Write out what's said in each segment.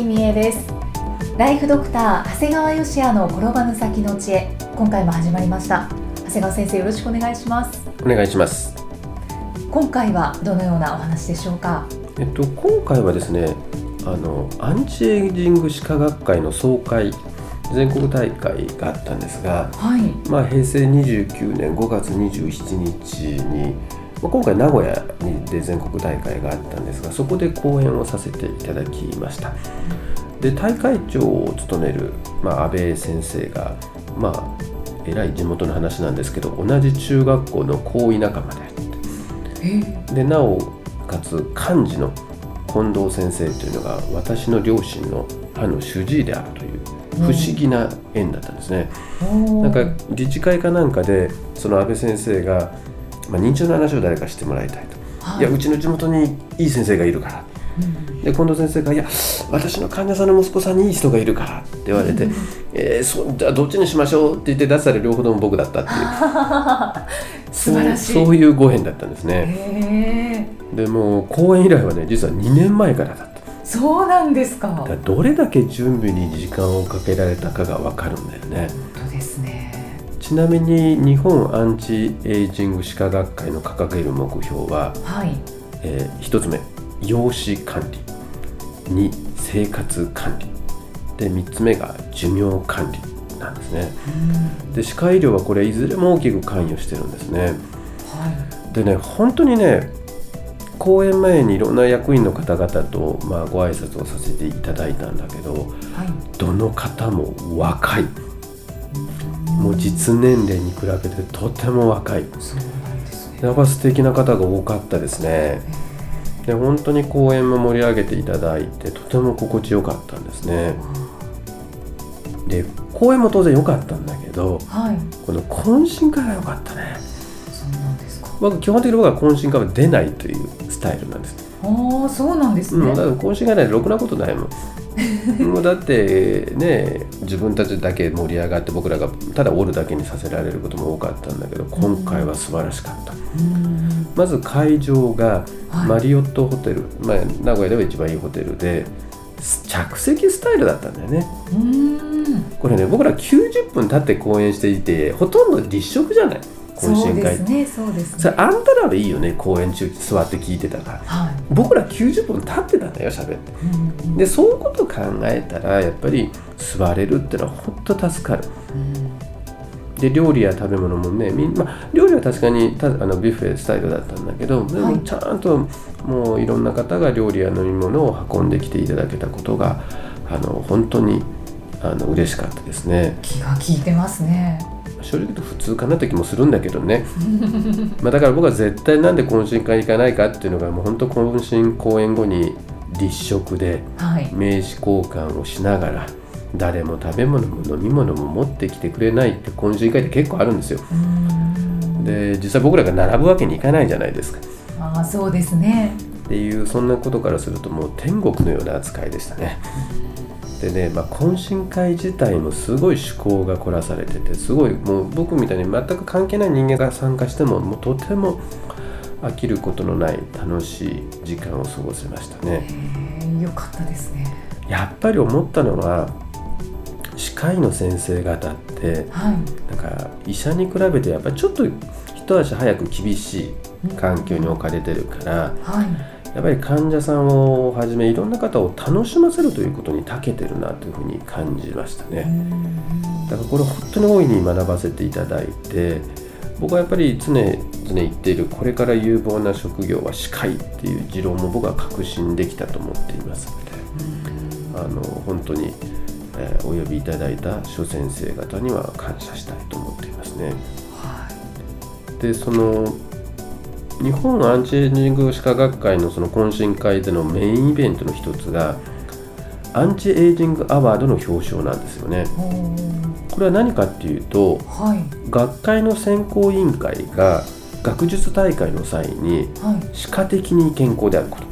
は、生きみえです。ライフドクター長谷川芳也の転ばぬ先の知恵。今回も始まりました。長谷川先生よろしくお願いします。お願いします。今回はどのようなお話でしょうか？えっと今回はですね、あのアンチエイジング歯科学会の総会全国大会があったんですが、はい。まあ平成29年5月27日に、まあ、今回名古屋にで全国大会があったんですが、そこで講演をさせていただきました。で大会長を務める、まあ、安倍先生が、まあ、えらい地元の話なんですけど同じ中学校の高位仲間であってえ？でなおかつ漢字の近藤先生というのが私の両親の歯の主治医であるという不思議な縁だったんですね。ーなんか自治会かなんかでその安倍先生が、まあ、認知症の話を誰かしてもらいたいと。はい。いやうちの地元にいい先生がいるから。で近藤先生が「いや私の患者さんの息子さんにいい人がいるから」って言われて「えー、そじゃあどっちにしましょう」って言って出したら両方とも僕だったっていう。素晴らしい。そういうご縁だったんですね。でもう公演以来はね実は2年前からだった。そうなんですか。どれだけ準備に時間をかけられたかが分かるんだよねちなみに日本アンチエイジング歯科学会の掲げる目標は、はい。え1つ目養子管理2生活管理。で3つ目が寿命管理なんですね。で歯科医療はこれいずれも大きく関与してるんですね。はでね本当にね講演前にいろんな役員の方々と、まあ、ご挨拶をさせていただいたんだけどいはい。どの方も若いもう実年齢に比べてとても若い。やっぱ素敵な方が多かったですね。で本当に講演も盛り上げていただいてとても心地よかったんですね。で講演も当然良かったんだけどはい。この懇親会が良かったね。そうなんですか。僕基本的に僕は懇親会は出ないというスタイルなんです。ああそうなんですね。うん、だから懇親会なんてろくなことないもん もうだってね自分たちだけ盛り上がって僕らがただおるだけにさせられることも多かったんだけど今回は素晴らしかった、うん。まず会場がはい。マリオットホテル、まあ、名古屋では一番いいホテルで着席スタイルだったんだよね。うん。これね僕ら90分経って講演していてほとんど立食じゃない懇そう親会ですねそうですね。それあんたらはいいよね講演中座って聞いてたから。はい。僕ら90分経ってたんだよ喋って。うんでそういうことを考えたらやっぱり座れるってのは本当助かる。うん。で料理や食べ物もねみん、まあ、料理は確かにたあのビュッフェスタイルだったんだけどではい。もちゃんともういろんな方が料理や飲み物を運んできていただけたことがあの本当にあの嬉しかったですね。気が利いてますね正直言うと普通かなって気もするんだけどね。まあだから僕は絶対なんで懇親会行かないかっていうのがもう本当懇親公演後に立食ではい。名刺交換をしながら誰も食べ物も飲み物も持ってきてくれないって懇親会って結構あるんですよ。うん。で実際僕らが並ぶわけにいかないじゃないですか。ああそうですね。っていうそんなことからするともう天国のような扱いでしたねでね、まあ、懇親会自体もすごい趣向が凝らされててすごいもう僕みたいに全く関係ない人間が参加してももうとても飽きることのない楽しい時間を過ごせましたね。よかったですね。やっぱり思ったのは歯科医の先生方ってはい。なんか医者に比べてやっぱりちょっと一足早く厳しい環境に置かれてるからはいやっぱり患者さんをはじめいろんな方を楽しませるということに長けてるなというふうに感じましたうねんだからこれ本当に大いに学ばせていただいて僕はやっぱり常々言っているこれから有望な職業は歯科医っていう持論も僕は確信できたと思っていますのであの本当に、えーお呼びいただいた諸先生方には感謝したいと思っていますね。はでその日本アンチエイジング歯科学会のその懇親会でのメインイベントの一つがアンチエイジングアワードの表彰なんですよね。これは何かっていうと、はい学会の選考委員会が学術大会の際にはい歯科的に健康であること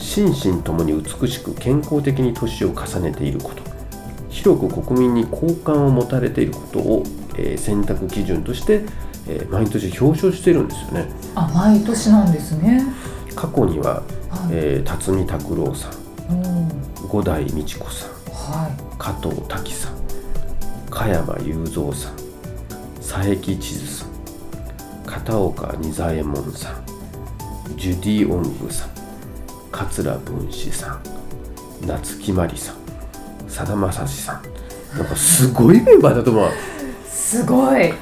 心身ともに美しく健康的に年を重ねていること広く国民に好感を持たれていることを、えー選択基準として、えー毎年表彰してるんですよね。あ毎年なんですね。過去には、はい、えー辰巳拓郎さんうん五代美智子さんはい。加藤滝さん加山雄三さん佐伯千鶴さん片岡仁左衛門さんジュディ・オングさん桂文枝さん夏木マリさんさだまさしさん。なんかすごいメンバーだと思うすごい。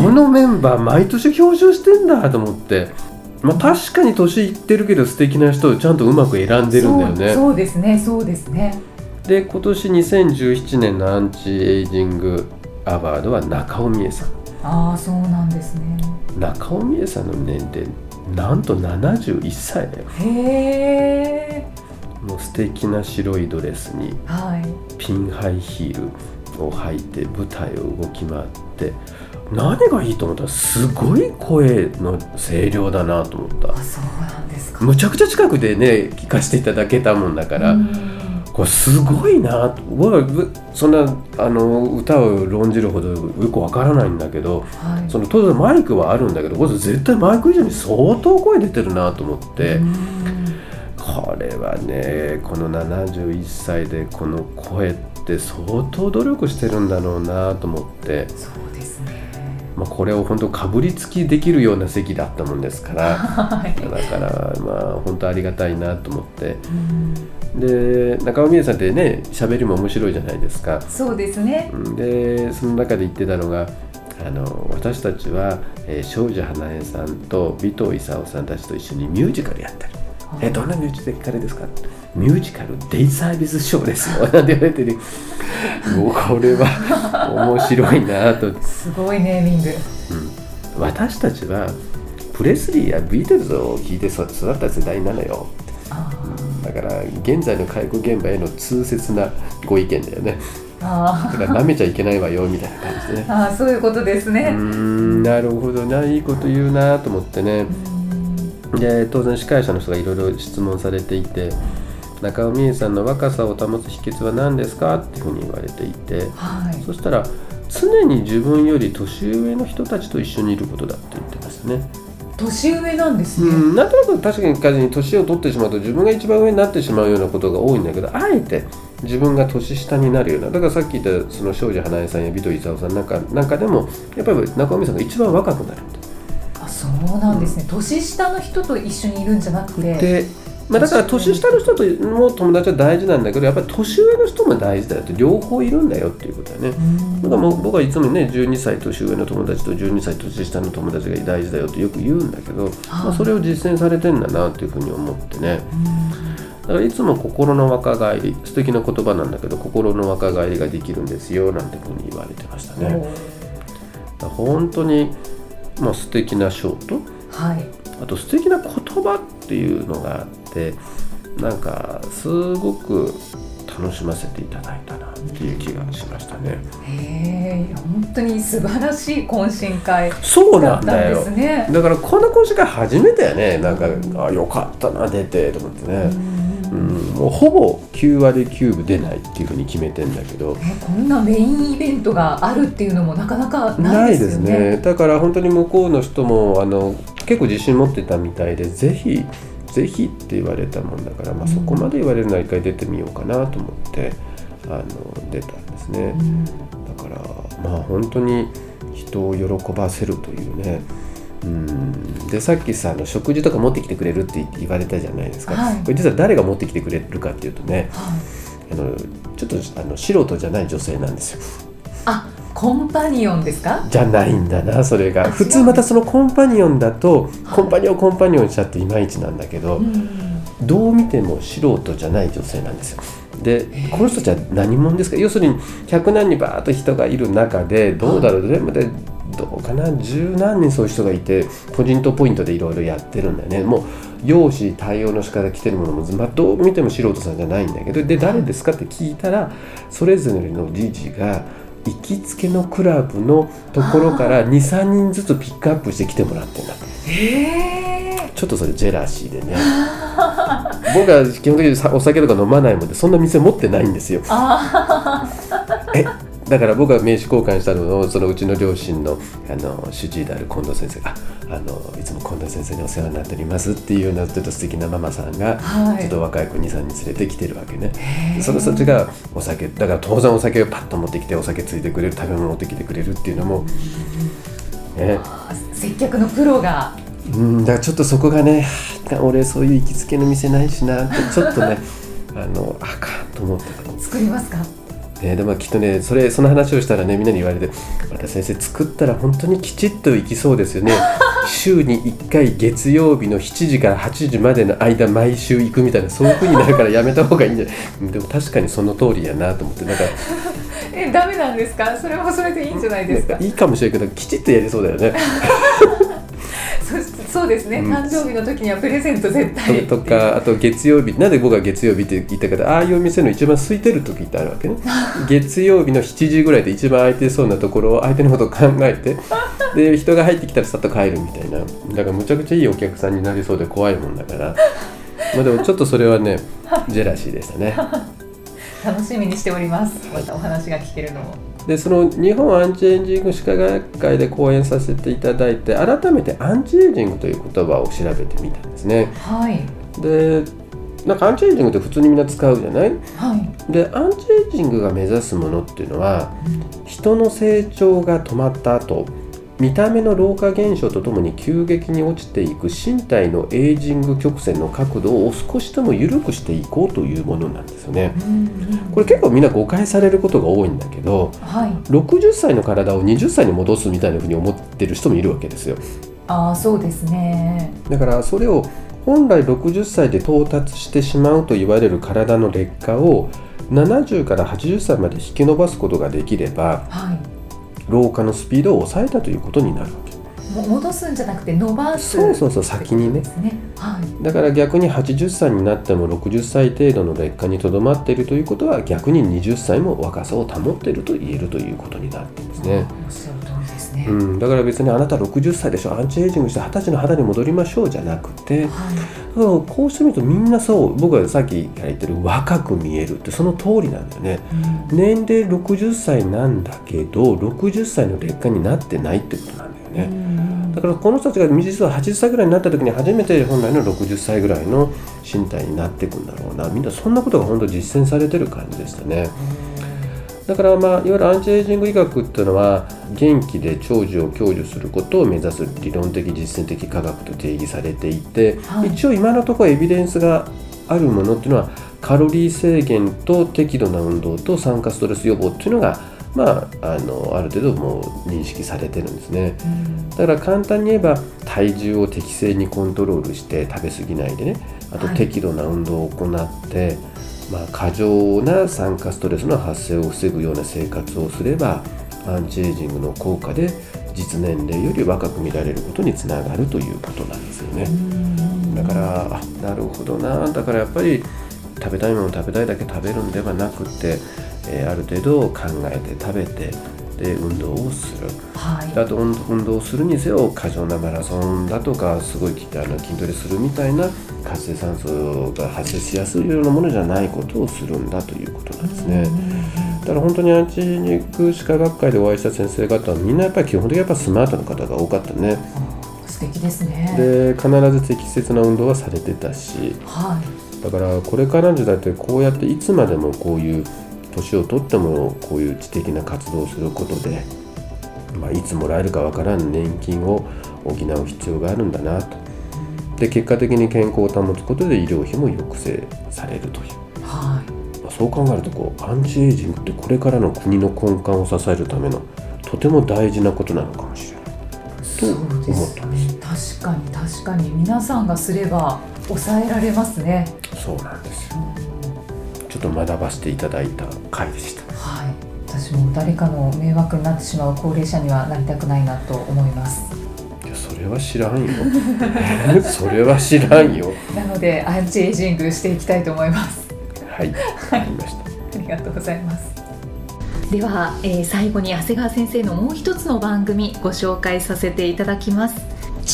このメンバー毎年表彰してんだと思って。まあ確かに年いってるけど素敵な人をちゃんとうまく選んでるんだよね。そうですねそうですね。で今年2017年のアンチエイジングアワードは中尾美恵さん。ああそうなんですね。中尾美恵さんの年齢なんと71歳だよ。へえもう素敵な白いドレスにはい。ピンハイヒールを履いて舞台を動き回って何がいいと思ったらすごい声の声量だなと思った。あそうなんですか。むちゃくちゃ近くでね聞かせていただけたもんだから、うん。これすごいなと。僕はぶそんなあの歌を論じるほどよくわからないんだけどはい。その当然マイクはあるんだけどこれ絶対マイク以上に相当声出てるなと思って、うんこれはねこの71歳でこの声って相当努力してるんだろうなと思って、そうですね。まあ、これを本当かぶりつきできるような席だったもんですから。はい。だからまあ本当ありがたいなと思って。うん。で中尾美恵さんってね喋りも面白いじゃないですか。そうですね。うん。でその中で言ってたのがあの私たちは、えー庄司花江さんと尾藤勲さんたちと一緒にミュージカルやってる。えどんなミュージカルですか？ミュージカルデイサービスショーですよ。なんて言われてね。これは面白いなと、うん、すごいネーミング。私たちはプレスリーやビートルズを聴いてそ育った世代なのよ。あだから現在の介護現場への痛切なご意見だよね。ー。あだから舐めちゃいけないわよみたいな感じでね。ーあーそういうことですね。んなるほどないいこと言うなと思ってね。うんで当然司会者の人がいろいろ質問されていて中尾美恵さんの若さを保つ秘訣は何ですかっていうふうに言われていてはい。そしたら常に自分より年上の人たちと一緒にいることだって言ってましたね。年上なんですね。うん、なんとなく確かに仮に年を取ってしまうと自分が一番上になってしまうようなことが多いんだけどあえて自分が年下になるようなだからさっき言ったその庄司花江さんや尾藤勲さんなんかなんかでもやっぱり中尾美恵さんが一番若くなるそうなんですね。年下の人と一緒にいるんじゃなくて。で、まあ、だから年下の人。とも友達は大事なんだけどやっぱり年上の人も大事だよって両方いるんだよっていうことだよね。うん。だからもう僕はいつもね12歳年上の友達と12歳年下の友達が大事だよってよく言うんだけど、まあ、それを実践されてんだなっていうふうに思ってね。だからいつも心の若返り素敵な言葉なんだけど心の若返りができるんですよなんてふうに言われてましたうんね。本当に、まあ、素敵なショート。はい。あと素敵な言葉っていうのがあってなんかすごく楽しませていただいたなっていう気がしましたね。へえ本当に素晴らしい懇親会そうだったんなんだよですね。だからこんな懇親会初めてやね。なんかあよかったな出てと思ってね、うん、もうほぼ9割9分出ないっていうふうに決めてんだけどえこんなメインイベントがあるっていうのもなかなかなないいですすねね。だから本当に向こうの人もあの結構自信持ってたみたいでぜひぜひって言われたもんだから、まあ、うんそこまで言われるなら一回出てみようかなと思ってあの出たんですね。うんだからまあ本当に人を喜ばせるというねうん。でさっきさあの食事とか持ってきてくれるって言われたじゃないですか、はい。これ実は誰が持ってきてくれるかっていうとねはい。あのちょっとあの素人じゃない女性なんですよ。あコンパニオンですか？じゃないんだなそれが。あ普通またそのコンパニオンだとコンパニオンコンパニオンしちゃっていまいちなんだけど、うんどう見ても素人じゃない女性なんですよ。でー。この人たちは何者ですか？要するに100何人バーッと人がいる中でどうだろう？全部でどうかな？十何人そういう人がいてポイントポイントでいろいろやってるんだよね。もう容姿対応の仕方来てるものも、まあ、どう見ても素人さんじゃないんだけどで誰ですかって聞いたらそれぞれの理事が行きつけのクラブのところから23人ずつピックアップして来てもらってんだへちょっとそれジェラシーでね。僕は基本的にさお酒とか飲まないもんでそんな店持ってないんですよ。えだから僕が名刺交換したのをそのうちの両親のあの主治医である近藤先生があのいつも近藤先生にお世話になっておりますっていうようなちょっと素敵なママさんが、はい。ちょっと若い子23人連れてきてるわけね。でその人たちがお酒だから当然お酒をパッと持ってきてお酒ついてくれる食べ物持ってきてくれるっていうのもね。接客のプロが。うんだからちょっとそこがね俺そういう行きつけの店ないしなってちょっとね あのあかんと思ってたの作りますか？ね、でもきっとねそれその話をしたらねみんなに言われて「また先生作ったら本当にきちっと行きそうですよね。週に1回月曜日の7時から8時までの間毎週行くみたいなそういう風になるからやめた方がいいんじゃない？うんでも確かにその通りやなと思って。なんか えダメなんですか？それはそれでいいんじゃないですか？いいかもしれないけどきちっとやりそうだよね。そそうですね、うん。誕生日の時にはプレゼント絶対。と かあと月曜日なんで僕は月曜日って言ったかとああいうお店の一番空いてる時ってあるわけね。月曜日の7時ぐらいで一番空いてそうなところを相手のことを考えて で人が入ってきたらさっと帰るみたいな。だからむちゃくちゃいいお客さんになりそうで怖いもんだから。まあでもちょっとそれはねジェラシーでしたね。楽しみにしております。またお話が聞けるのをでその日本アンチエイジング歯科学会で講演させていただいて改めてアンチエイジングという言葉を調べてみたんですね。はい。でなんかアンチエイジングって普通にみんな使うじゃない？はい。でアンチエイジングが目指すものっていうのは人の成長が止まった後見た目の老化現象とともに急激に落ちていく身体のエイジング曲線の角度を少しでも緩くしていこうというものなんですよね。これ結構みんな誤解されることが多いんだけどはい60歳の体を20歳に戻すみたいなふうに思ってる人もいるわけですよ。ああそうですねだからそれを本来60歳で到達してしまうと言われる体の劣化を70から80歳まで引き伸ばすことができればはい老化のスピードを抑えたということになるわけ。も戻すんじゃなくて伸ばすそうそうそう先にね。ねはいだから逆に80歳になっても60歳程度の劣化にとどまっているということは逆に20歳も若さを保っていると言えるということになってるんですね、おっしゃる通りですね、うん、だから別にあなた60歳でしょ。アンチエイジングして20歳の肌に戻りましょうじゃなくてはいそうこうしてみるとみんなそう僕がさっきから言ってる若く見えるってその通りなんだよね。うん。年齢60歳なんだけど60歳の劣化になってないってことなんだよね、うん。だからこの人たちが実は80歳ぐらいになった時に初めて本来の60歳ぐらいの身体になっていくんだろうな。みんなそんなことが本当実践されてる感じでしたねだからまあいわゆるアンチエイジング医学っていうのは元気で長寿を享受することを目指す理論的実践的科学と定義されていて、はい。一応今のところエビデンスがあるものっていうのはカロリー制限と適度な運動と酸化ストレス予防っていうのがまあ、あのある程度もう認識されてるんですね。うん。だから簡単に言えば体重を適正にコントロールして食べ過ぎないでね。あとはい。適度な運動を行って、まあ、過剰な酸化ストレスの発生を防ぐような生活をすればアンチエイジングの効果で実年齢より若く見られることにつながるということなんですよね。だからあなるほどなだからやっぱり食べたいもの食べたいだけ食べるんではなくて、えーある程度考えて食べてで運動をする。はい。あと運運動するにせよ過剰なマラソンだとかすごいあの筋トレするみたいな活性酸素が発生しやすいようなものじゃないことをするんだということなんですね。だから本当にアンチ肉歯科学会でお会いした先生方はみんなやっぱり基本的にやっぱスマートな方が多かったね。素敵ですね。で必ず適切な運動はされてたし。はい。だからこれからの時代ってこうやっていつまでもこういう年を取ってもこういう知的な活動をすることで、まあ、いつもらえるかわからん年金を補う必要があるんだなと。で結果的に健康を保つことで医療費も抑制されるという、はい。まあそう考えるとこうアンチエイジングってこれからの国の根幹を支えるためのとても大事なことなのかもしれない。そうで思っすたんです。ね。確かに確かに。皆さんがすれば抑えられますね。そうなんですよ。ちょっと学ばせていただいた回でした。はい。私も誰かの迷惑になってしまう高齢者にはなりたくないなと思います。いやそれは知らんよ。それは知らんよ。なのでアンチエイジングしていきたいと思います。はい。わかりました。ありがとうございます。では、えー最後に長谷川先生のもう一つの番組ご紹介させていただきます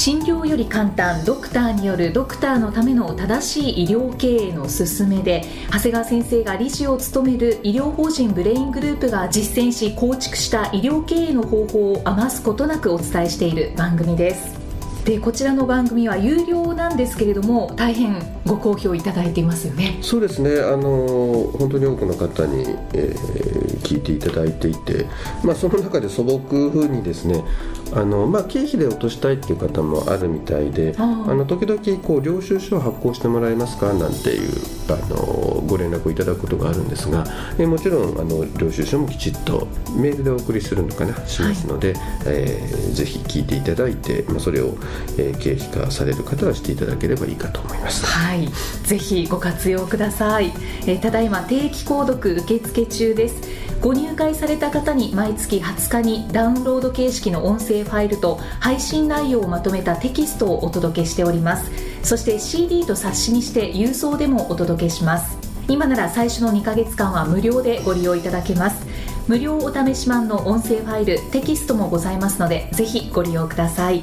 診療より簡単ドクターによるドクターのための正しい医療経営の勧めで長谷川先生が理事を務める医療法人ブレイングループが実践し構築した医療経営の方法を余すことなくお伝えしている番組です。でこちらの番組は有料なんですけれども大変ご好評いただいていますよね。そうですね。あの本当に多くの方に、えー聞いていただいていて、まあ、その中で素朴にですねあの、まあ、経費で落としたいっていう方もあるみたいであの時々こう領収書を発行してもらえますか？なんていうあのご連絡をいただくことがあるんですが、えーもちろんあの領収書もきちっとメールでお送りするのかな？しますので、えーぜひ聞いていただいて、まあ、それを、えー経費化される方はしていただければいいかと思います。はい、ぜひご活用ください。えーただいま定期購読受付中です。ご入会された方に毎月20日にダウンロード形式の音声ファイルと配信内容をまとめたテキストをお届けしております。そして CD と冊子にして郵送でもお届けします。今なら最初の2ヶ月間は無料でご利用いただけます。無料お試し版の音声ファイル、テキストもございますので、ぜひご利用ください。